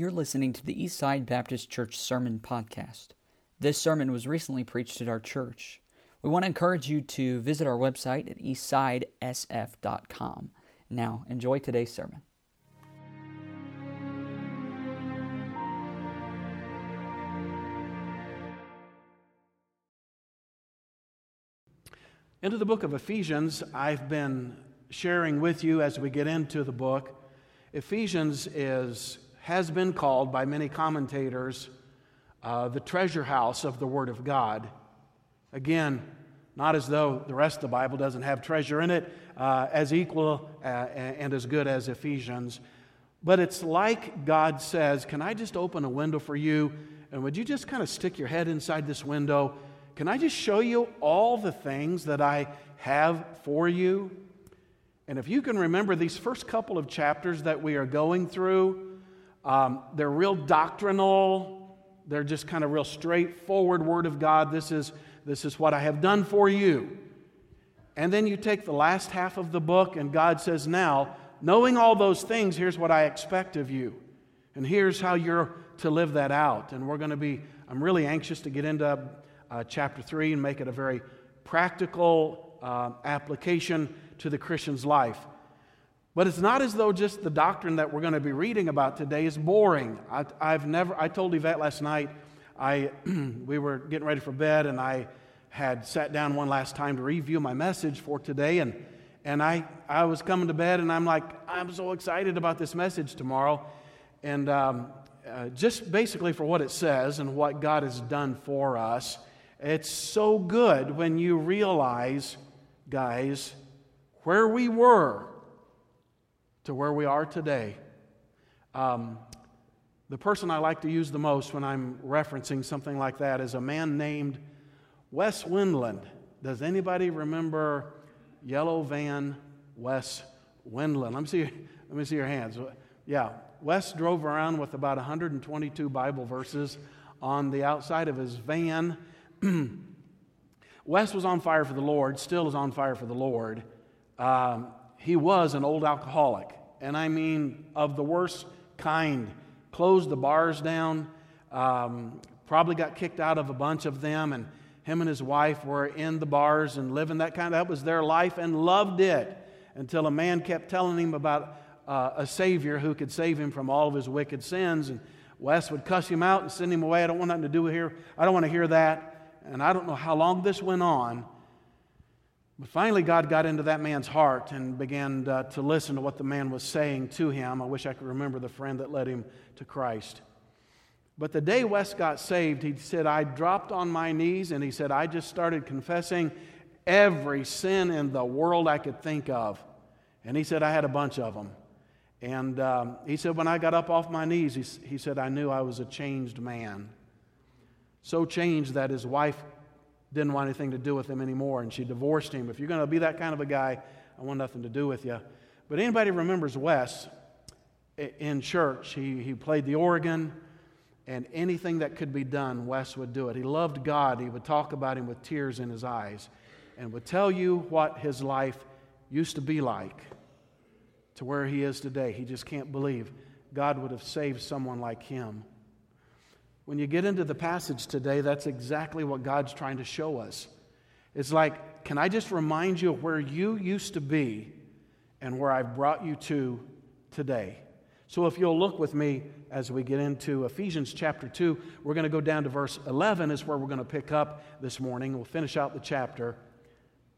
You're listening to the Eastside Baptist Church Sermon Podcast. This sermon was recently preached at our church. We want to encourage you to visit our website at eastsidesf.com. Now, enjoy today's sermon. Into the book of Ephesians, I've been sharing with you as we get into the book. Ephesians is, has been called by many commentators uh, the treasure house of the Word of God. Again, not as though the rest of the Bible doesn't have treasure in it, uh, as equal uh, and as good as Ephesians. But it's like God says, Can I just open a window for you? And would you just kind of stick your head inside this window can I just show you all the things that I have for you? And if you can remember these first couple of chapters that we are going through, um, they're real doctrinal. They're just kind of real straightforward Word of God. This is, this is what I have done for you. And then you take the last half of the book, and God says, Now, knowing all those things, here's what I expect of you. And here's how you're to live that out. And we're going to be, I'm really anxious to get into uh, chapter 3 and make it a very practical uh, application to the Christian's life. But it's not as though just the doctrine that we're going to be reading about today is boring. I, have never, I told Yvette last night, I, we were getting ready for bed, and I had sat down one last time to review my message for today, and, and I, I was coming to bed, and I'm like, I'm so excited about this message tomorrow. And um, uh, just basically for what it says and what God has done for us. It's so good when you realize, guys, where we were to where we are today. Um, the person I like to use the most when I'm referencing something like that is a man named Wes Wendland. Does anybody remember Yellow Van Wes Wendland? Let me see, let me see your hands. Yeah, Wes drove around with about 122 Bible verses on the outside of his van Wes was on fire for the Lord, still is on fire for the Lord. Um, he was an old alcoholic, and I mean of the worst kind. Closed the bars down, um, probably got kicked out of a bunch of them, and him and his wife were in the bars and living that kind. Of that was their life and loved it until a man kept telling him about uh, a savior who could save him from all of his wicked sins and wes would cuss him out and send him away. I don't want nothing to do with here. I don't want to hear that. And I don't know how long this went on, but finally God got into that man's heart and began uh, to listen to what the man was saying to him. I wish I could remember the friend that led him to Christ. But the day Wes got saved, he said, I dropped on my knees and he said, I just started confessing every sin in the world I could think of. And he said, I had a bunch of them. And um, he said, when I got up off my knees, he, he said, I knew I was a changed man so changed that his wife didn't want anything to do with him anymore and she divorced him. If you're going to be that kind of a guy, I want nothing to do with you. But anybody remembers Wes in church? He, he played the organ, and anything that could be done, Wes would do it. He loved God. He would talk about him with tears in his eyes and would tell you what his life used to be like to where he is today. He just can't believe God would have saved someone like him. When you get into the passage today, that's exactly what God's trying to show us. It's like, can I just remind you of where you used to be and where I've brought you to today? So if you'll look with me as we get into Ephesians chapter 2, we're going to go down to verse 11, is where we're going to pick up this morning. We'll finish out the chapter.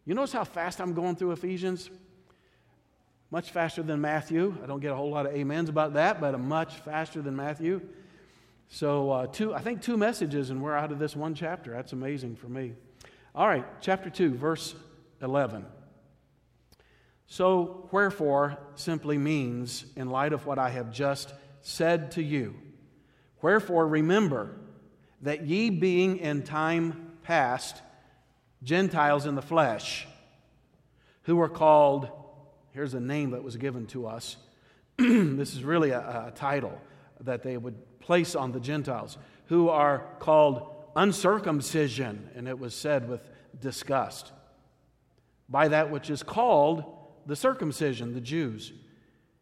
You notice how fast I'm going through Ephesians? Much faster than Matthew. I don't get a whole lot of amens about that, but I'm much faster than Matthew. So, uh, two, I think two messages, and we're out of this one chapter. That's amazing for me. All right, chapter 2, verse 11. So, wherefore simply means, in light of what I have just said to you, wherefore remember that ye being in time past Gentiles in the flesh, who were called, here's a name that was given to us. this is really a, a title that they would place on the Gentiles, who are called uncircumcision, and it was said with disgust, by that which is called the circumcision, the Jews,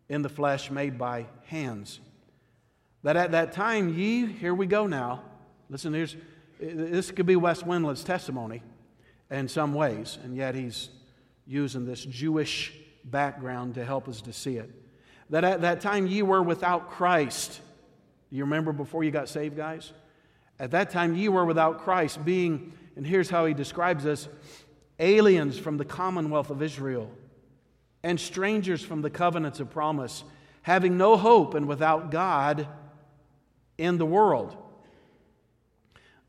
in the flesh made by hands. That at that time ye, here we go now. Listen, here's, this could be Wes Wendland's testimony in some ways, and yet he's using this Jewish background to help us to see it. That at that time ye were without Christ. You remember before you got saved, guys? At that time ye were without Christ, being, and here's how he describes us aliens from the commonwealth of Israel, and strangers from the covenants of promise, having no hope and without God in the world.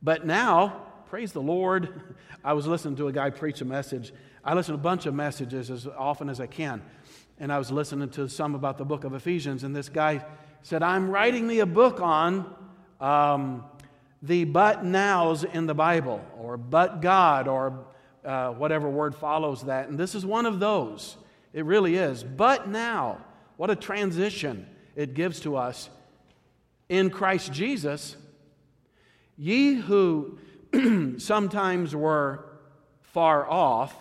But now, praise the Lord, I was listening to a guy preach a message. I listen to a bunch of messages as often as I can. And I was listening to some about the book of Ephesians, and this guy said, I'm writing me a book on um, the but nows in the Bible, or but God, or uh, whatever word follows that. And this is one of those. It really is. But now, what a transition it gives to us in Christ Jesus. Ye who sometimes were far off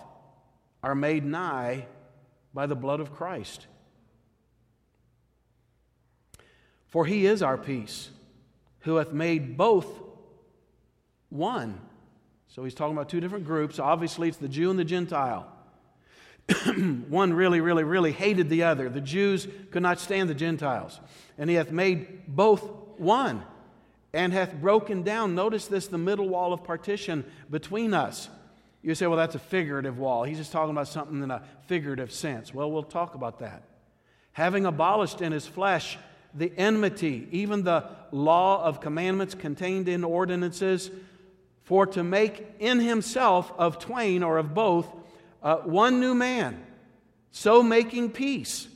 are made nigh by the blood of Christ. For he is our peace, who hath made both one. So he's talking about two different groups. Obviously, it's the Jew and the Gentile. one really, really, really hated the other. The Jews could not stand the Gentiles. And he hath made both one and hath broken down, notice this, the middle wall of partition between us. You say, well, that's a figurative wall. He's just talking about something in a figurative sense. Well, we'll talk about that. Having abolished in his flesh the enmity, even the law of commandments contained in ordinances, for to make in himself of twain or of both uh, one new man, so making peace,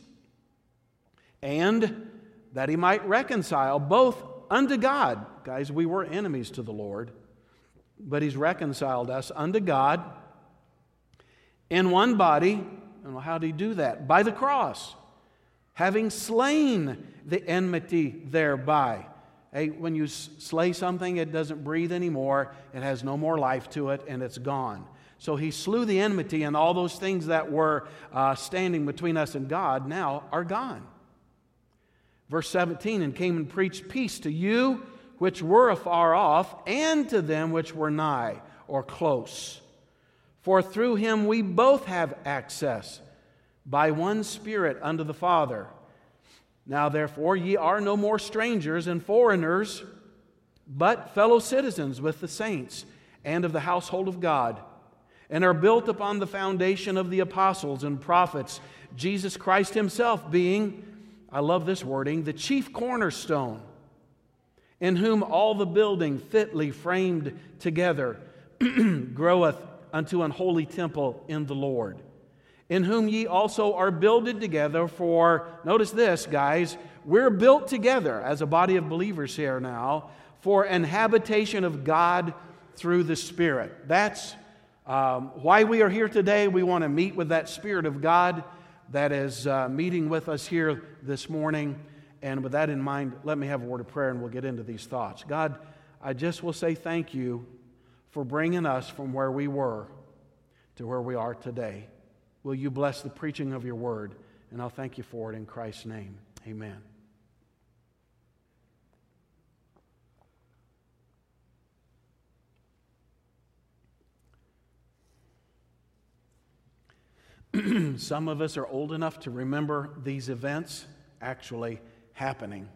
and that he might reconcile both unto God. Guys, we were enemies to the Lord, but he's reconciled us unto God in one body. And how did he do that? By the cross, having slain the enmity thereby. Hey, when you slay something, it doesn't breathe anymore, it has no more life to it, and it's gone. So he slew the enmity, and all those things that were uh, standing between us and God now are gone. Verse 17, and came and preached peace to you which were afar off, and to them which were nigh or close. For through him we both have access by one Spirit unto the Father. Now, therefore, ye are no more strangers and foreigners, but fellow citizens with the saints and of the household of God, and are built upon the foundation of the apostles and prophets, Jesus Christ Himself being, I love this wording, the chief cornerstone, in whom all the building fitly framed together groweth unto an holy temple in the Lord in whom ye also are builded together for, notice this, guys, we're built together as a body of believers here now for an habitation of God through the Spirit. That's um, why we are here today. We want to meet with that Spirit of God that is uh, meeting with us here this morning. And with that in mind, let me have a word of prayer and we'll get into these thoughts. God, I just will say thank you for bringing us from where we were to where we are today. Will you bless the preaching of your word? And I'll thank you for it in Christ's name. Amen. Some of us are old enough to remember these events actually happening.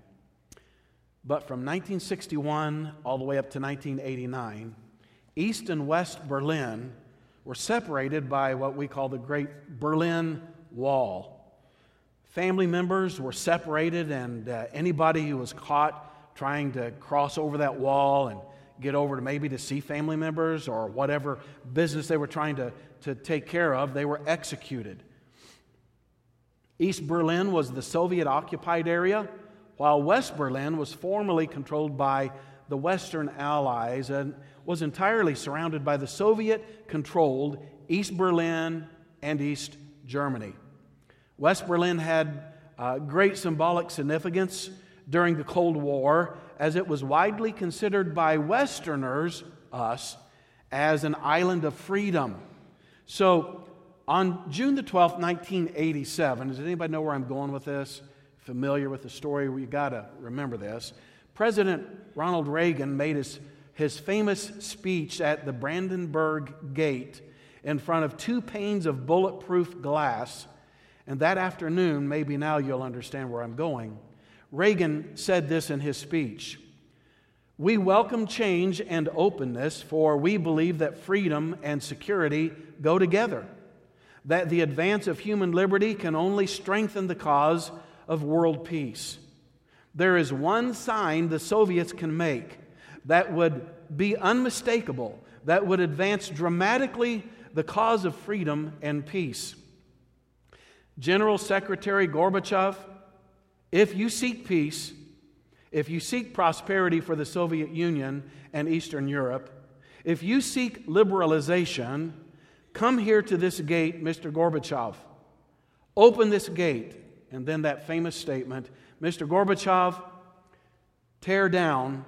But from 1961 all the way up to 1989, East and West Berlin were separated by what we call the Great Berlin Wall. Family members were separated, and uh, anybody who was caught trying to cross over that wall and get over to maybe to see family members or whatever business they were trying to, to take care of, they were executed. East Berlin was the Soviet occupied area, while West Berlin was formerly controlled by the Western Allies and was entirely surrounded by the Soviet controlled East Berlin and East Germany. West Berlin had uh, great symbolic significance during the Cold War as it was widely considered by Westerners, us, as an island of freedom. So on June the 12th, 1987, does anybody know where I'm going with this? Familiar with the story? We got to remember this. President Ronald Reagan made his, his famous speech at the Brandenburg Gate in front of two panes of bulletproof glass. And that afternoon, maybe now you'll understand where I'm going, Reagan said this in his speech We welcome change and openness, for we believe that freedom and security go together, that the advance of human liberty can only strengthen the cause of world peace. There is one sign the Soviets can make that would be unmistakable, that would advance dramatically the cause of freedom and peace. General Secretary Gorbachev, if you seek peace, if you seek prosperity for the Soviet Union and Eastern Europe, if you seek liberalization, come here to this gate, Mr. Gorbachev. Open this gate. And then that famous statement Mr. Gorbachev, tear down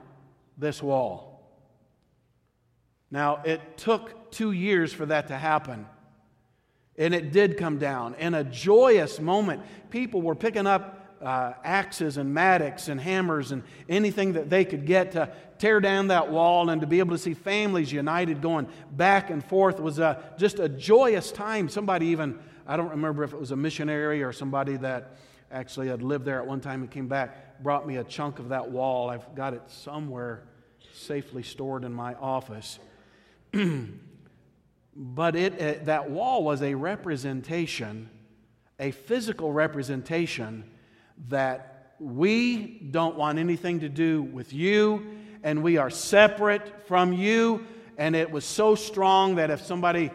this wall. Now, it took two years for that to happen. And it did come down. In a joyous moment, people were picking up uh, axes and mattocks and hammers and anything that they could get to tear down that wall and to be able to see families united going back and forth was a, just a joyous time. Somebody even, I don't remember if it was a missionary or somebody that actually had lived there at one time and came back, brought me a chunk of that wall. I've got it somewhere safely stored in my office. but it, it, that wall was a representation, a physical representation that we don't want anything to do with you and we are separate from you. And it was so strong that if somebody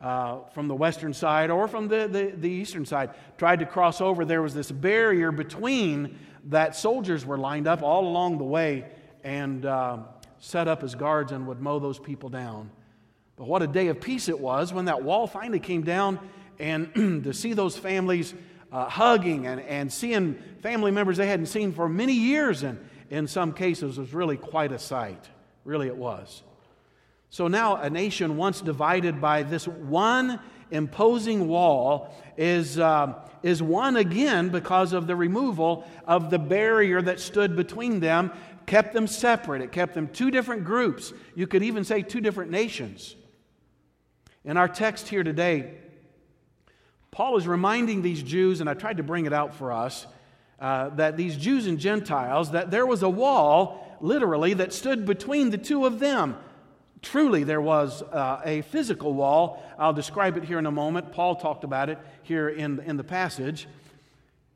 uh, from the western side or from the, the, the, eastern side tried to cross over, there was this barrier between that soldiers were lined up all along the way and uh, set up as guards and would mow those people down. But what a day of peace it was when that wall finally came down and to see those families uh, hugging and, and seeing family members they hadn't seen for many years, and in some cases was really quite a sight. Really, it was. So now, a nation once divided by this one imposing wall is, uh, is one again because of the removal of the barrier that stood between them, kept them separate. It kept them two different groups. You could even say two different nations. In our text here today, Paul is reminding these Jews, and I tried to bring it out for us, uh, that these Jews and Gentiles, that there was a wall, literally, that stood between the two of them. Truly, there was uh, a physical wall. I'll describe it here in a moment. Paul talked about it here in, in the passage.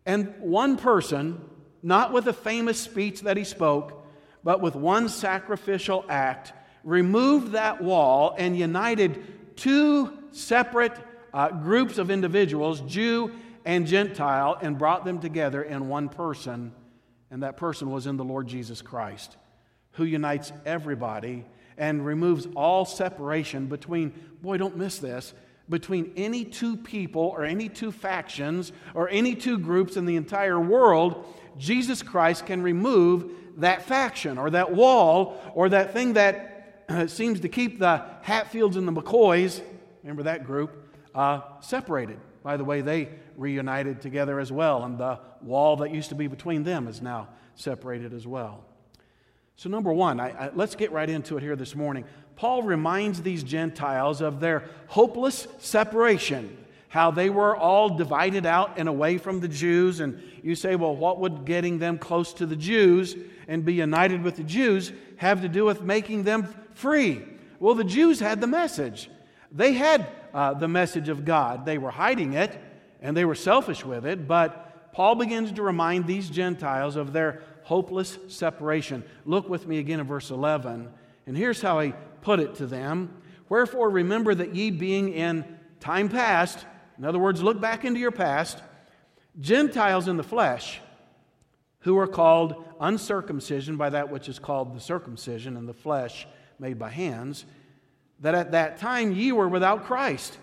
And one person, not with a famous speech that he spoke, but with one sacrificial act, removed that wall and united two separate uh, groups of individuals, Jew and Gentile, and brought them together in one person. And that person was in the Lord Jesus Christ, who unites everybody and removes all separation between, boy, don't miss this, between any two people or any two factions or any two groups in the entire world. Jesus Christ can remove that faction or that wall or that thing that seems to keep the Hatfields and the McCoys, remember that group, uh, separated. By the way, they reunited together as well, and the wall that used to be between them is now separated as well. So, number one, I, I, let's get right into it here this morning. Paul reminds these Gentiles of their hopeless separation, how they were all divided out and away from the Jews. And you say, well, what would getting them close to the Jews and be united with the Jews have to do with making them free. Well, the Jews had the message. They had uh, the message of God. They were hiding it and they were selfish with it, but Paul begins to remind these Gentiles of their hopeless separation. Look with me again in verse 11, and here's how he put it to them Wherefore, remember that ye being in time past, in other words, look back into your past, Gentiles in the flesh, who are called uncircumcision by that which is called the circumcision in the flesh made by hands, that at that time ye were without Christ,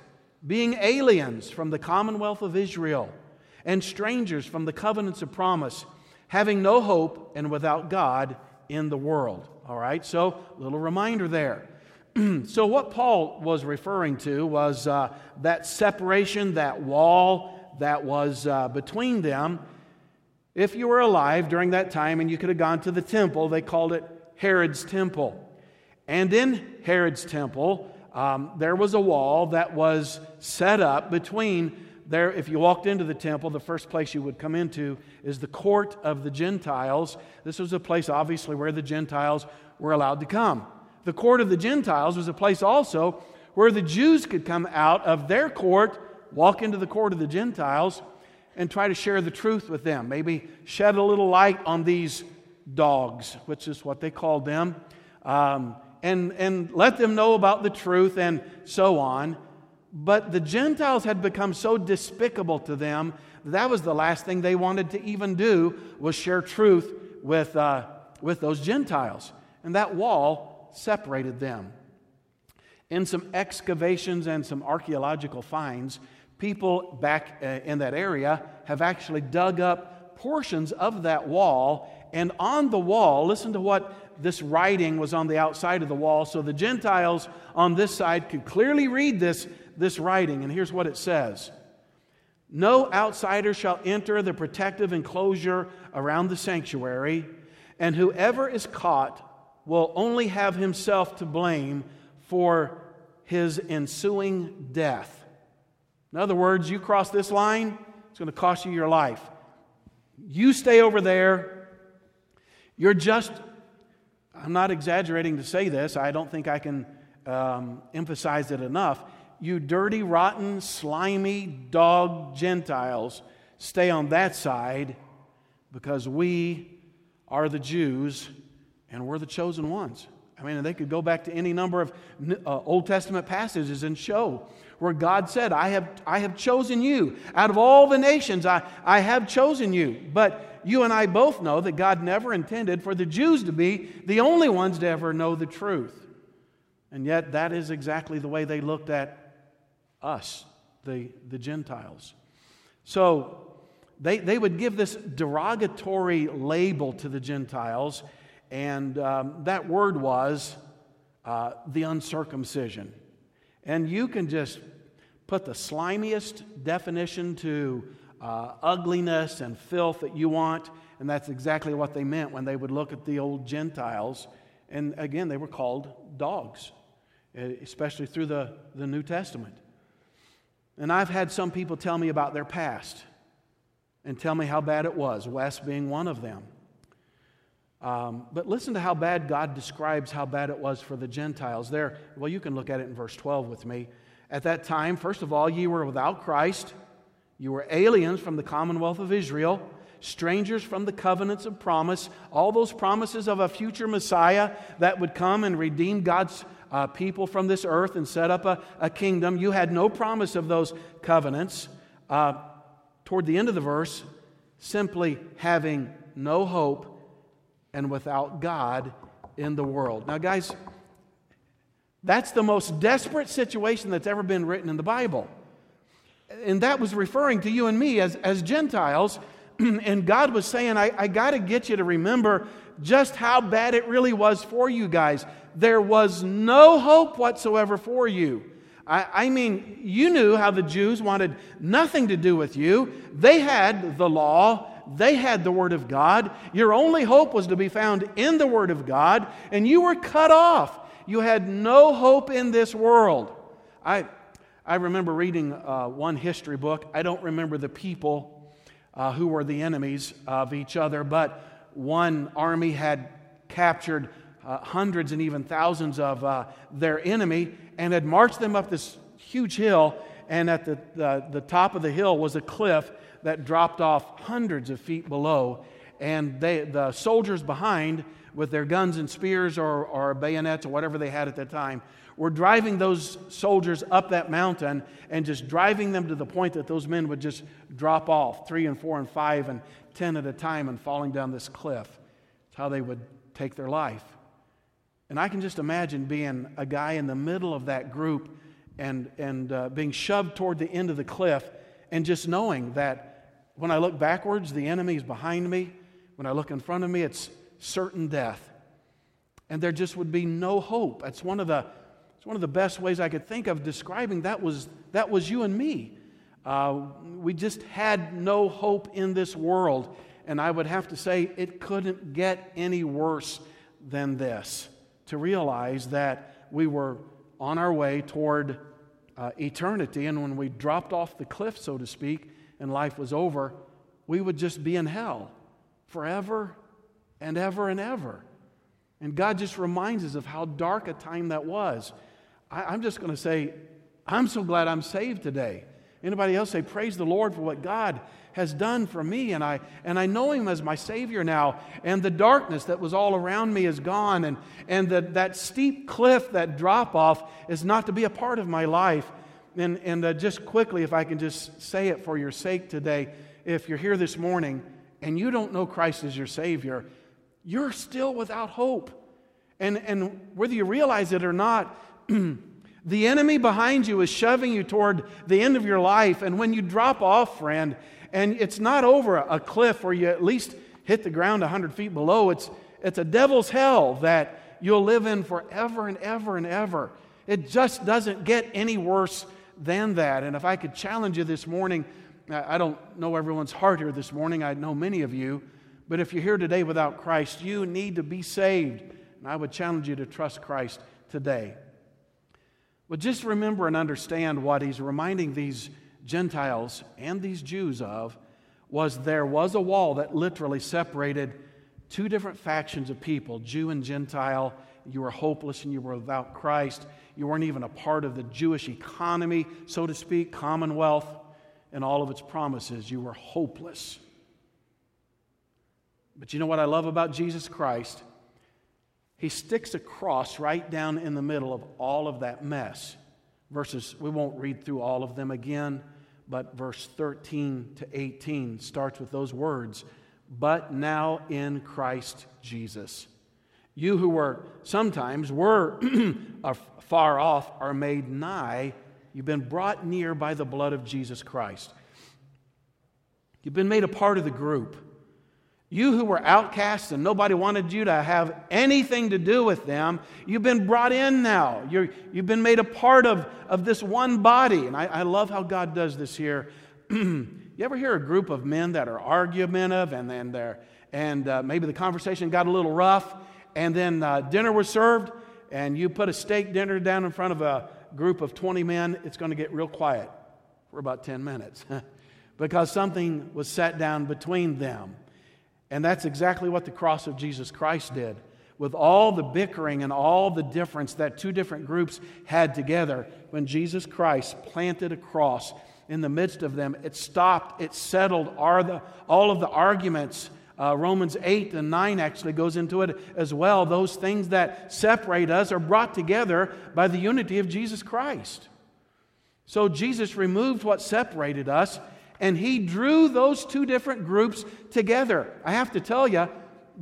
being aliens from the commonwealth of Israel, and strangers from the covenants of promise, having no hope and without God in the world. All right, so little reminder there. so, what Paul was referring to was uh, that separation, that wall that was uh, between them if you were alive during that time and you could have gone to the temple, they called it Herod's temple. And in Herod's temple, um, there was a wall that was set up between there. If you walked into the temple, the first place you would come into is the court of the Gentiles. This was a place, obviously, where the Gentiles were allowed to come. The court of the Gentiles was a place also where the Jews could come out of their court, walk into the court of the Gentiles, and try to share the truth with them. Maybe shed a little light on these dogs, which is what they called them. Um, and, and let them know about the truth and so on. But the Gentiles had become so despicable to them that, was the last thing they wanted to even do was share truth with, uh, with those Gentiles. And that wall separated them. In some excavations and some archaeological finds, people back uh, in that area have actually dug up portions of that wall. And on the wall, listen to what this writing was on the outside of the wall, so the Gentiles on this side could clearly read this, this writing. And here's what it says No outsider shall enter the protective enclosure around the sanctuary, and whoever is caught will only have himself to blame for his ensuing death. In other words, you cross this line, it's going to cost you your life. You stay over there. You're just I'm not exaggerating to say this, I don't think I can um, emphasize it enough. You dirty, rotten, slimy dog Gentiles, stay on that side because we are the Jews and we're the chosen ones. I mean, they could go back to any number of uh, Old Testament passages and show where God said, I have, I have chosen you. Out of all the nations, I, I have chosen you. But you and I both know that God never intended for the Jews to be the only ones to ever know the truth. And yet, that is exactly the way they looked at us, the, the Gentiles. So, they, they would give this derogatory label to the Gentiles, and um, that word was uh, the uncircumcision. And you can just put the slimiest definition to uh, ugliness and filth that you want. And that's exactly what they meant when they would look at the old Gentiles. And again, they were called dogs, especially through the, the New Testament. And I've had some people tell me about their past and tell me how bad it was, Wes being one of them. Um, but listen to how bad God describes how bad it was for the Gentiles. There, well, you can look at it in verse 12 with me. At that time, first of all, ye were without Christ you were aliens from the commonwealth of Israel, strangers from the covenants of promise, all those promises of a future Messiah that would come and redeem God's uh, people from this earth and set up a, a, kingdom. You had no promise of those covenants. Uh, toward the end of the verse, simply having no hope and without God in the world. Now, guys, that's the most desperate situation that's ever been written in the Bible. And that was referring to you and me as, as Gentiles. and God was saying, I, I got to get you to remember just how bad it really was for you guys. There was no hope whatsoever for you. I, I, mean, you knew how the Jews wanted nothing to do with you. They had the law, they had the Word of God. Your only hope was to be found in the Word of God, and you were cut off. You had no hope in this world. I, I remember reading uh, one history book. I don't remember the people uh, who were the enemies of each other, but one army had captured uh, hundreds and even thousands of uh, their enemy and had marched them up this huge hill. And at the, the, the top of the hill was a cliff that dropped off hundreds of feet below. And they, the soldiers behind, with their guns and spears or, or bayonets or whatever they had at that time, were driving those soldiers up that mountain and just driving them to the point that those men would just drop off, three and four and five and ten at a time, and falling down this cliff. It's how they would take their life. And I can just imagine being a guy in the middle of that group and, and uh, being shoved toward the end of the cliff and just knowing that when I look backwards, the enemy is behind me. When I look in front of me, it's certain death. And there just would be no hope. That's one of the it's one of the best ways I could think of describing that was that was you and me. Uh, we just had no hope in this world. And I would have to say it couldn't get any worse than this to realize that we were on our way toward uh, eternity, and when we dropped off the cliff, so to speak, and life was over, we would just be in hell forever and ever and ever. And God just reminds us of how dark a time that was. I, am just going to say, I'm so glad I'm saved today. Anybody else say, Praise the Lord for what God has done for me, and I, and I know Him as my Savior now, and the darkness that was all around me is gone, and, and the, that steep cliff, that drop off, is not to be a part of my life. And, and uh, just quickly, if I can just say it for your sake today, if you're here this morning and you don't know Christ as your Savior, you're still without hope. And, and whether you realize it or not, the enemy behind you is shoving you toward the end of your life. And when you drop off, friend, and it's not over a cliff where you at least hit the ground 100 feet below. It's, it's a devil's hell that you'll live in forever and ever and ever. It just doesn't get any worse than that. And if I could challenge you this morning, I don't know everyone's heart here this morning. I know many of you. But if you're here today without Christ, you need to be saved. And I would challenge you to trust Christ today. But just remember and understand what he's reminding these Gentiles and these Jews of was there was a wall that literally separated two different factions of people, Jew and Gentile. You were hopeless and you were without Christ. You weren't even a part of the Jewish economy, so to speak, commonwealth, and all of its promises. You were hopeless. But you know what I love about Jesus Christ? He sticks a cross right down in the middle of all of that mess. Verses, we won't read through all of them again but verse 13 to 18 starts with those words but now in Christ Jesus. You who were sometimes were far off are made nigh. You've been brought near by the blood of Jesus Christ. You've been made a part of the group. You who were outcasts and nobody wanted you to have anything to do with them, you've been brought in now. you have been made a part of, of this one body. And I, I love how God does this here. you ever hear a group of men that are argumentative and then they're, and uh, maybe the conversation got a little rough and then uh, dinner was served and you put a steak dinner down in front of a group of 20 men, it's going to get real quiet for about 10 minutes because something was set down between them. And that's exactly what the cross of Jesus Christ did. With all the bickering and all the difference that two different groups had together, when Jesus Christ planted a cross in the midst of them, it stopped, it settled all of the arguments. Uh, Romans 8 and 9 actually goes into it as well. Those things that separate us are brought together by the unity of Jesus Christ. So Jesus removed what separated us and he drew those two different groups together. I have to tell you,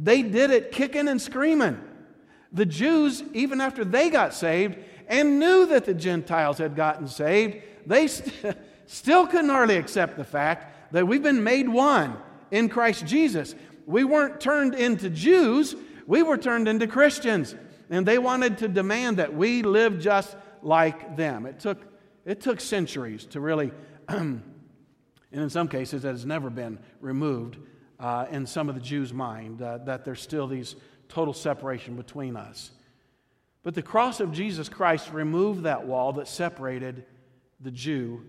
they did it kicking and screaming. The Jews, even after they got saved and knew that the Gentiles had gotten saved, they st- still couldn't hardly accept the fact that we've been made one in Christ Jesus. We weren't turned into Jews, we were turned into Christians. And they wanted to demand that we live just like them. It took, it took centuries to really and in some cases that has never been removed uh, in some of the Jews' mind, uh, that there's still these total separation between us. But the cross of Jesus Christ removed that wall that separated the Jew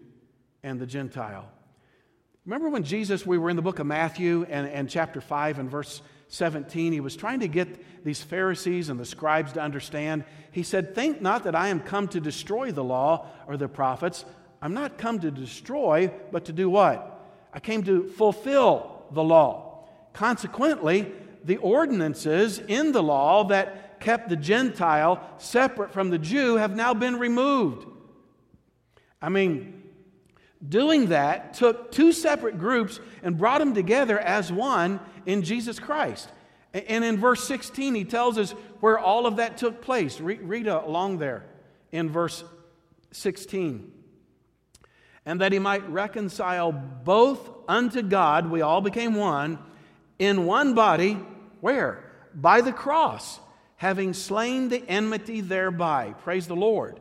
and the Gentile. Remember when Jesus, we were in the book of Matthew and, and chapter 5 and verse 17, he was trying to get these Pharisees and the scribes to understand. He said, Think not that I am come to destroy the law or the prophets. I'm not come to destroy, but to do what? I came to fulfill the law. Consequently, the ordinances in the law that kept the Gentile separate from the Jew have now been removed. I mean, doing that took two separate groups and brought them together as one in Jesus Christ. And in verse 16, he tells us where all of that took place. Read, along there in verse 16 and that he might reconcile both unto God, we all became one, in one body, where? By the cross, having slain the enmity thereby. Praise the Lord.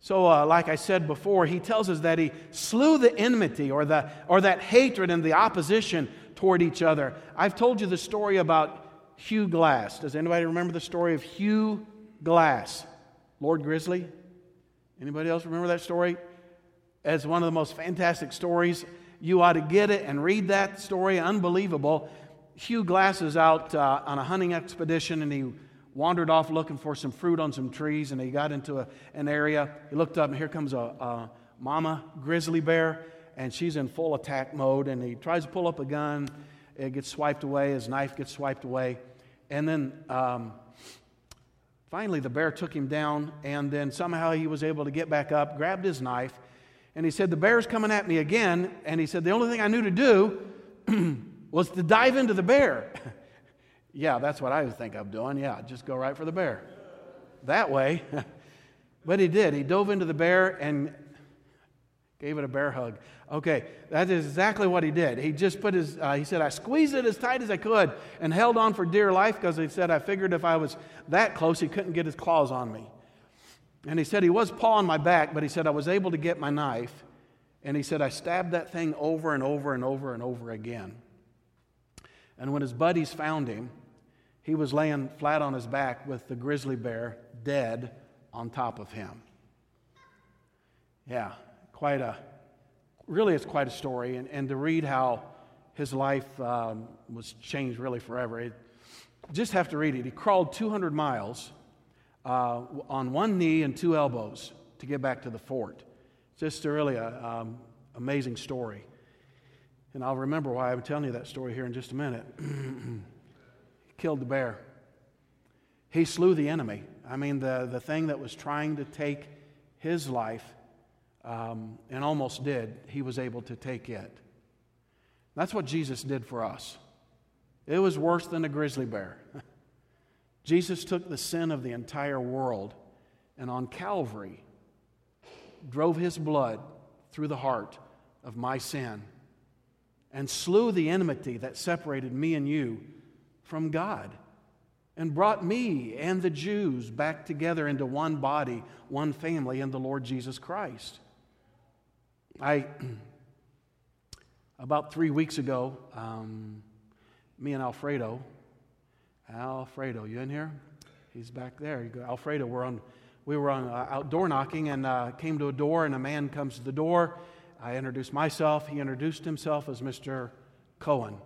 So, uh, like I said before, he tells us that he slew the enmity or, the, or that hatred and the opposition toward each other. I've told you the story about Hugh Glass. Does anybody remember the story of Hugh Glass? Lord Grizzly? Anybody else remember that story? It's one of the most fantastic stories. You ought to get it and read that story. Unbelievable. Hugh Glass is out uh, on a hunting expedition and he wandered off looking for some fruit on some trees and he got into a, an area. He looked up and here comes a, a mama grizzly bear and she's in full attack mode and he tries to pull up a gun. It gets swiped away, his knife gets swiped away. And then um, finally the bear took him down and then somehow he was able to get back up, grabbed his knife, and he said, The bear's coming at me again. And he said, The only thing I knew to do was to dive into the bear. yeah, that's what I think of doing. Yeah, just go right for the bear. That way. but he did. He dove into the bear and gave it a bear hug. Okay, that is exactly what he did. He just put his, uh, he said, I squeezed it as tight as I could and held on for dear life because he said, I figured if I was that close, he couldn't get his claws on me. And he said, he was pawing my back, but he said, I was able to get my knife. And he said, I stabbed that thing over and over and over and over again. And when his buddies found him, he was laying flat on his back with the grizzly bear dead on top of him. Yeah, quite a, really, it's quite a story. And, and to read how his life um, was changed really forever, it, just have to read it. He crawled 200 miles uh, on one knee and two elbows to get back to the fort. Just really a, um, amazing story. And I'll remember why I'm telling you that story here in just a minute. he killed the bear. He slew the enemy. I mean, the, the thing that was trying to take his life um, and almost did, he was able to take it. That's what Jesus did for us. It was worse than a grizzly bear. Jesus took the sin of the entire world and on Calvary drove his blood through the heart of my sin and slew the enmity that separated me and you from God and brought me and the Jews back together into one body, one family in the Lord Jesus Christ. I, about three weeks ago, um, me and Alfredo, Alfredo, you in here? He's back there. You go, Alfredo, we're on, we were on uh, outdoor knocking and uh, came to a door, and a man comes to the door I introduced myself. He introduced himself as Mr. Cohen.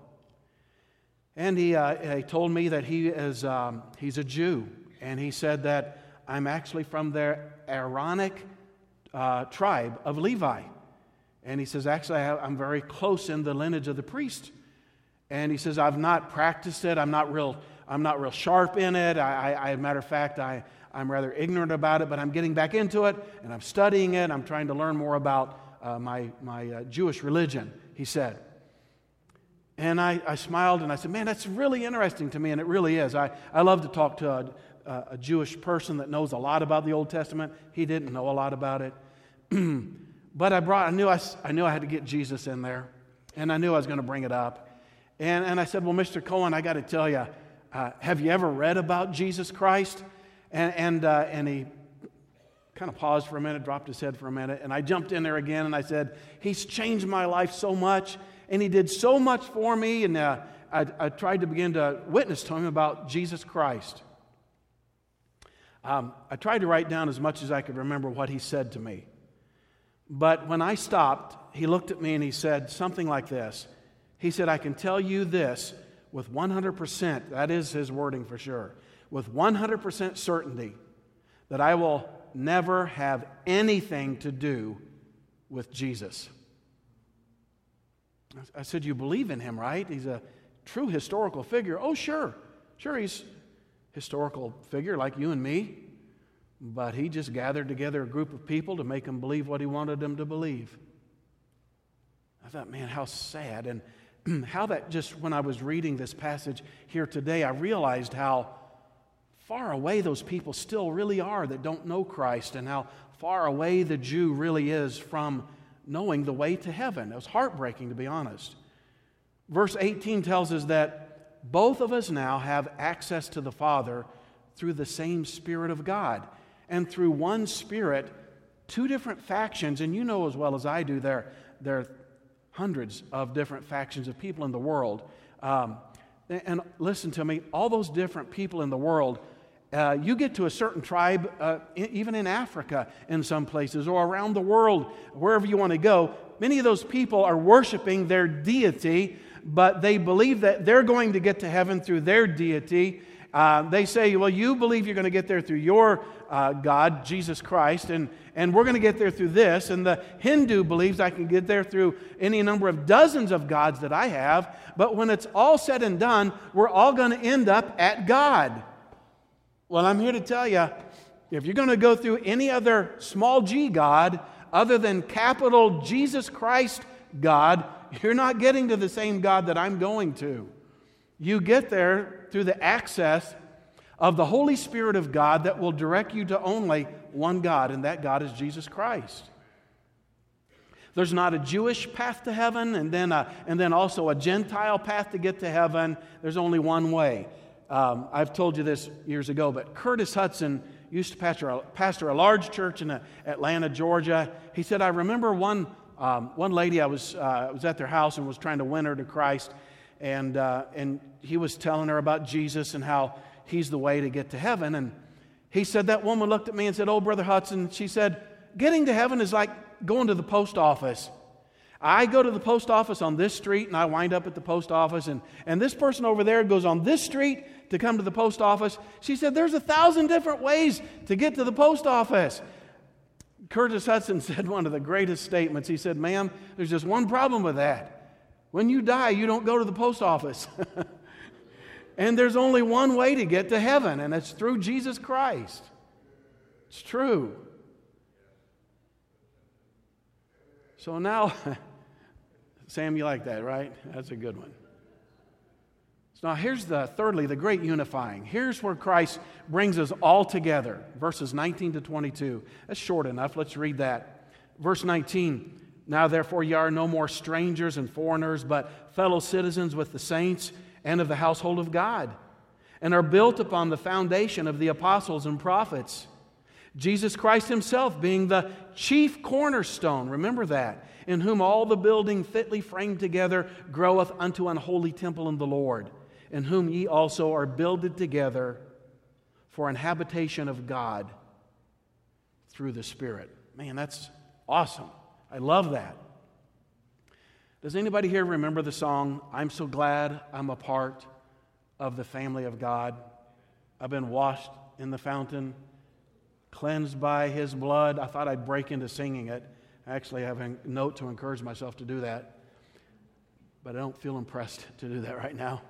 And he, uh, he told me that he is, um, he's a Jew. And he said that I'm actually from the Aaronic uh, tribe of Levi. And he says, actually, I am very close in the lineage of the priest. And he says, I've not practiced it. I'm not real, I'm not real sharp in it. I, I, I matter of fact, I, I'm rather ignorant about it, but I'm getting back into it and I'm studying it. I'm trying to learn more about uh, my, my uh, Jewish religion, he said. And I, I smiled and I said, Man, that's really interesting to me, and it really is. I, I love to talk to a, a Jewish person that knows a lot about the Old Testament. He didn't know a lot about it. but I, brought, I, knew I, I knew I had to get Jesus in there, and I knew I was going to bring it up. And, and I said, Well, Mr. Cohen, I got to tell you, uh, have you ever read about Jesus Christ? And, and, uh, and he kind of paused for a minute, dropped his head for a minute, and I jumped in there again and I said, He's changed my life so much, and He did so much for me. And uh, I, I, tried to begin to witness to him about Jesus Christ. Um, I tried to write down as much as I could remember what he said to me. But when I stopped, he looked at me and he said something like this. He said, I can tell you this with 100%, that is his wording for sure, with 100% certainty that I will never have anything to do with Jesus. I said, You believe in him, right? He's a true historical figure. Oh, sure. Sure, he's historical figure like you and me. But he just gathered together a group of people to make them believe what he wanted them to believe. I thought, man, how sad. And how that just, when I was reading this passage here today, I realized how far away those people still really are that don't know Christ and how far away the Jew really is from knowing the way to heaven. It was heartbreaking, to be honest. Verse 18 tells us that both of us now have access to the Father through the same Spirit of God. And through one Spirit, two different factions, and you know as well as I do, they're, they're hundreds of different factions of people in the world. Um, and listen to me, all those different people in the world, uh, you get to a certain tribe, uh, even in Africa in some places, or around the world, wherever you want to go, many of those people are worshiping their deity, but they believe that they're going to get to heaven through their deity. Uh, they say, well, you believe you're going to get there through your uh, God, Jesus Christ, and, and we're going to get there through this. And the Hindu believes I can get there through any number of dozens of gods that I have. But when it's all said and done, we're all going to end up at God. Well, I'm here to tell you if you're going to go through any other small g God other than capital Jesus Christ God, you're not getting to the same God that I'm going to. You get there through the access of the Holy Spirit of God that will direct you to only one God, and that God is Jesus Christ. There's not a Jewish path to heaven and then, a, and then also a Gentile path to get to heaven. There's only one way. Um, I've told you this years ago, but Curtis Hudson used to pastor a, pastor a large church in uh, Atlanta, Georgia. He said, I remember one, um, one lady, I was, uh, was at their house and was trying to win her to Christ, and, uh, and he was telling her about Jesus and how he's the way to get to heaven. And he said, That woman looked at me and said, Oh, Brother Hudson, she said, Getting to heaven is like going to the post office. I go to the post office on this street and I wind up at the post office, and, and this person over there goes on this street to come to the post office. She said, There's a thousand different ways to get to the post office. Curtis Hudson said one of the greatest statements. He said, Ma'am, there's just one problem with that. When you die, you don't go to the post office. and there's only one way to get to heaven, and it's through Jesus Christ. It's true. So now, Sam, you like that, right? That's a good one. So now here's the thirdly, the great unifying. Here's where Christ brings us all together. Verses 19 to 22. That's short enough. Let's read that. Verse 19. Now therefore ye are no more strangers and foreigners, but fellow citizens with the saints and of the household of God, and are built upon the foundation of the apostles and prophets. Jesus Christ himself being the chief cornerstone. Remember that. In whom all the building fitly framed together groweth unto an holy temple in the Lord in whom ye also are builded together for an habitation of God through the Spirit. Man, that's awesome. I love that. Does anybody here remember the song, I'm so glad I'm a part of the family of God? I've been washed in the fountain, cleansed by his blood. I thought I'd break into singing it. I actually have a note to encourage myself to do that, but I don't feel impressed to do that right now.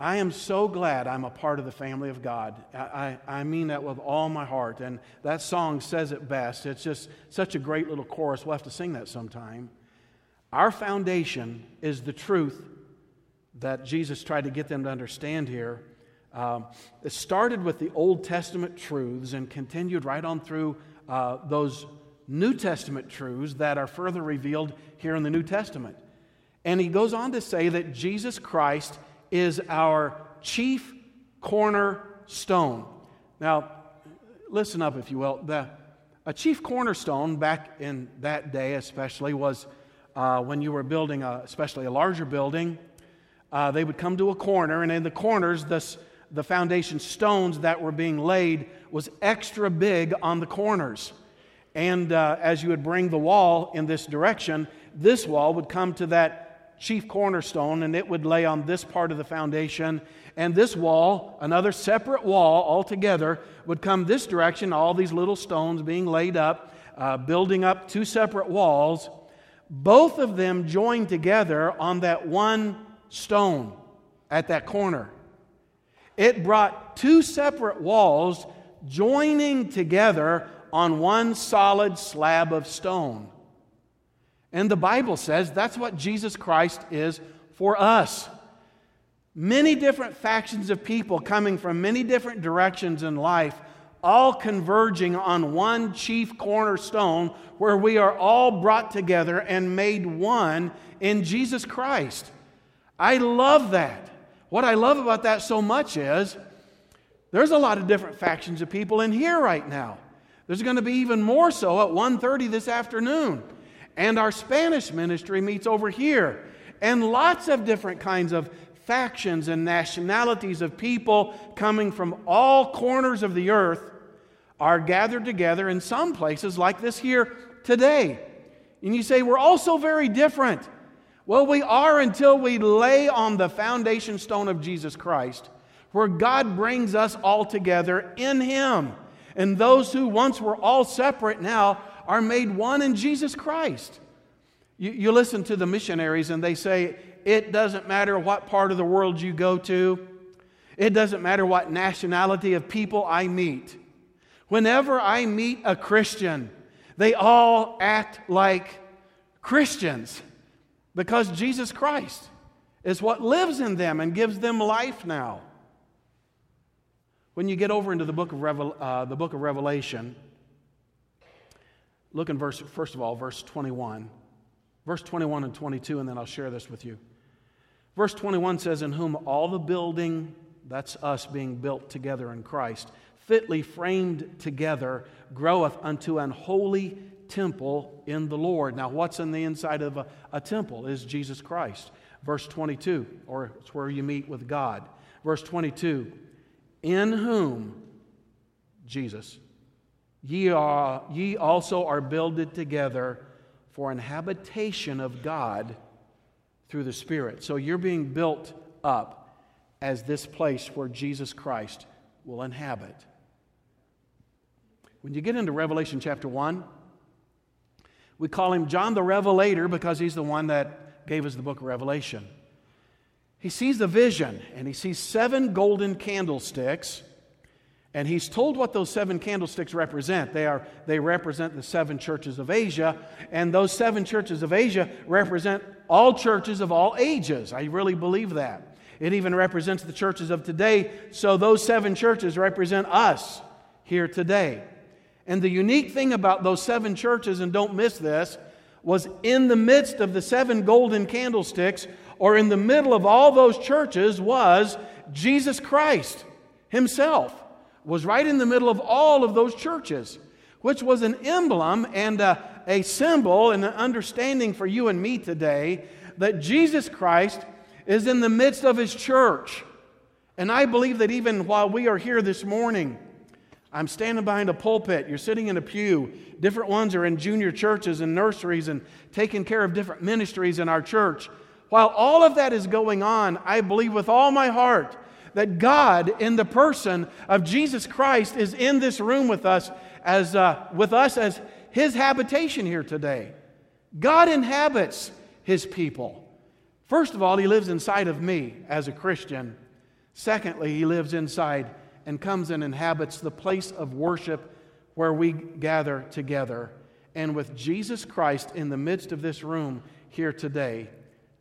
I am so glad I'm a part of the family of God. I, I, I, mean that with all my heart. And that song says it best. It's just such a great little chorus. We'll have to sing that sometime. Our foundation is the truth that Jesus tried to get them to understand here. Um, it started with the Old Testament truths and continued right on through uh, those New Testament truths that are further revealed here in the New Testament. And he goes on to say that Jesus Christ is our chief cornerstone. Now, listen up, if you will. The, a chief cornerstone back in that day, especially, was uh, when you were building, a, especially a larger building. Uh, they would come to a corner, and in the corners, this, the foundation stones that were being laid was extra big on the corners. And uh, as you would bring the wall in this direction, this wall would come to that chief cornerstone, and it would lay on this part of the foundation. And this wall, another separate wall altogether, would come this direction, all these little stones being laid up, uh, building up two separate walls. Both of them joined together on that one stone at that corner. It brought two separate walls joining together on one solid slab of stone. And the Bible says that's what Jesus Christ is for us. Many different factions of people coming from many different directions in life, all converging on one chief cornerstone where we are all brought together and made one in Jesus Christ. I love that. What I love about that so much is there's a lot of different factions of people in here right now. There's going to be even more so at 1:30 this afternoon. And our Spanish ministry meets over here. And lots of different kinds of factions and nationalities of people coming from all corners of the earth are gathered together in some places like this here today. And you say, We're all so very different. Well, we are until we lay on the foundation stone of Jesus Christ, where God brings us all together in Him. And those who once were all separate now are made one in Jesus Christ. You, you listen to the missionaries, and they say, It doesn't matter what part of the world you go to, it doesn't matter what nationality of people I meet. Whenever I meet a Christian, they all act like Christians because Jesus Christ is what lives in them and gives them life now. When you get over into the book of, Revel, uh, the book of Revelation, look in verse, first of all, verse 21. Verse 21 and 22, and then I'll share this with you. Verse 21 says, In whom all the building, that's us being built together in Christ, fitly framed together, groweth unto an holy temple in the Lord. Now, what's in the inside of a, a temple is Jesus Christ. Verse 22, or it's where you meet with God. Verse 22, in whom, Jesus, ye, are, ye also are builded together for an habitation of God through the Spirit. So you're being built up as this place where Jesus Christ will inhabit. When you get into Revelation chapter 1, we call him John the Revelator because he's the one that gave us the book of Revelation. He sees the vision and he sees seven golden candlesticks. And he's told what those seven candlesticks represent. They, are, they represent the seven churches of Asia, and those seven churches of Asia represent all churches of all ages. I really believe that. It even represents the churches of today, so those seven churches represent us here today. And the unique thing about those seven churches, and don't miss this, was in the midst of the seven golden candlesticks, or in the middle of all those churches, was Jesus Christ Himself, was right in the middle of all of those churches, which was an emblem and a, a symbol and an understanding for you and me today that Jesus Christ is in the midst of His church. And I believe that even while we are here this morning, I'm standing behind a pulpit. You're sitting in a pew. Different ones are in junior churches and nurseries and taking care of different ministries in our church. While all of that is going on, I believe with all my heart that God, in the person of Jesus Christ, is in this room with us as, uh, with us as His habitation here today. God inhabits His people. First of all, He lives inside of me as a Christian. Secondly, He lives inside and comes and inhabits the place of worship where we gather together. And with Jesus Christ in the midst of this room here today,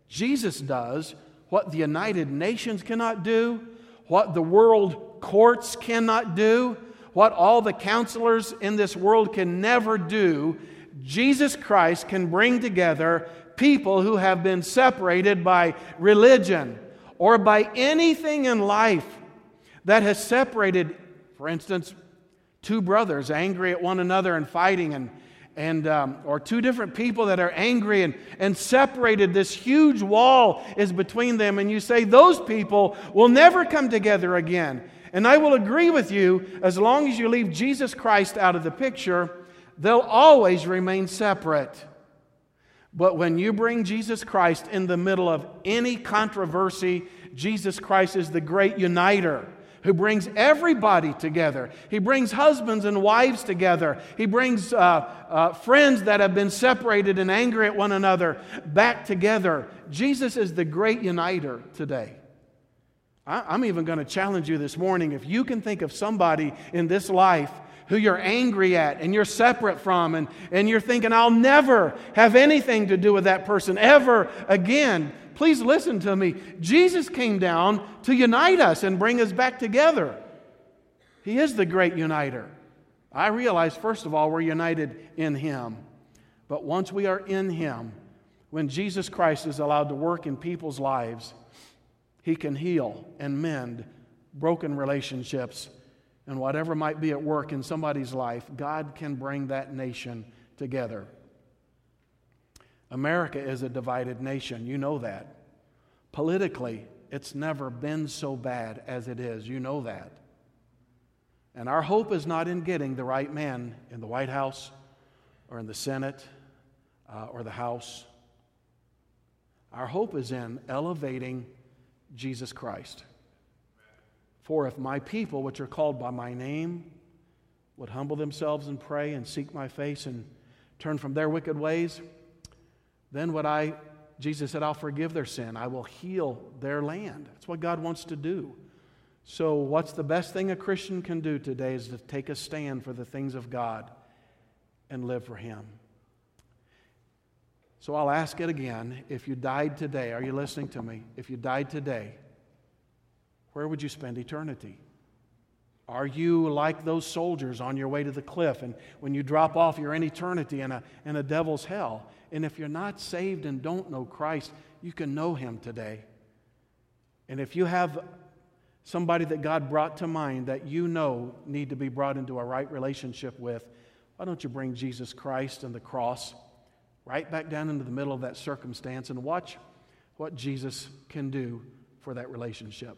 Jesus does what the United Nations cannot do, what the world courts cannot do, what all the counselors in this world can never do. Jesus Christ can bring together people who have been separated by religion or by anything in life that has separated, for instance, two brothers angry at one another and fighting, and, and, um, or two different people that are angry and, and separated. This huge wall is between them, and you say, Those people will never come together again. And I will agree with you, as long as you leave Jesus Christ out of the picture, they'll always remain separate. But when you bring Jesus Christ in the middle of any controversy, Jesus Christ is the great uniter who brings everybody together. He brings husbands and wives together. He brings uh, uh, friends that have been separated and angry at one another back together. Jesus is the great uniter today. I, I'm even going to challenge you this morning if you can think of somebody in this life who you're angry at and you're separate from, and, and you're thinking, I'll never have anything to do with that person ever again. Please listen to me. Jesus came down to unite us and bring us back together. He is the great uniter. I realize, first of all, we're united in Him. But once we are in Him, when Jesus Christ is allowed to work in people's lives, He can heal and mend broken relationships and whatever might be at work in somebody's life, God can bring that nation together. America is a divided nation. You know that. Politically, it's never been so bad as it is. You know that. And our hope is not in getting the right man in the White House or in the Senate uh, or the House. Our hope is in elevating Jesus Christ. For if my people, which are called by my name, would humble themselves and pray and seek my face and turn from their wicked ways, then what I, Jesus said, I'll forgive their sin. I will heal their land. That's what God wants to do. So, what's the best thing a Christian can do today is to take a stand for the things of God and live for Him. So, I'll ask it again. If you died today, are you listening to me? If you died today, where would you spend eternity? Are you like those soldiers on your way to the cliff? And when you drop off, you're in eternity in a, in a devil's hell. And if you're not saved and don't know Christ, you can know him today. And if you have somebody that God brought to mind that you know need to be brought into a right relationship with, why don't you bring Jesus Christ and the cross right back down into the middle of that circumstance and watch what Jesus can do for that relationship?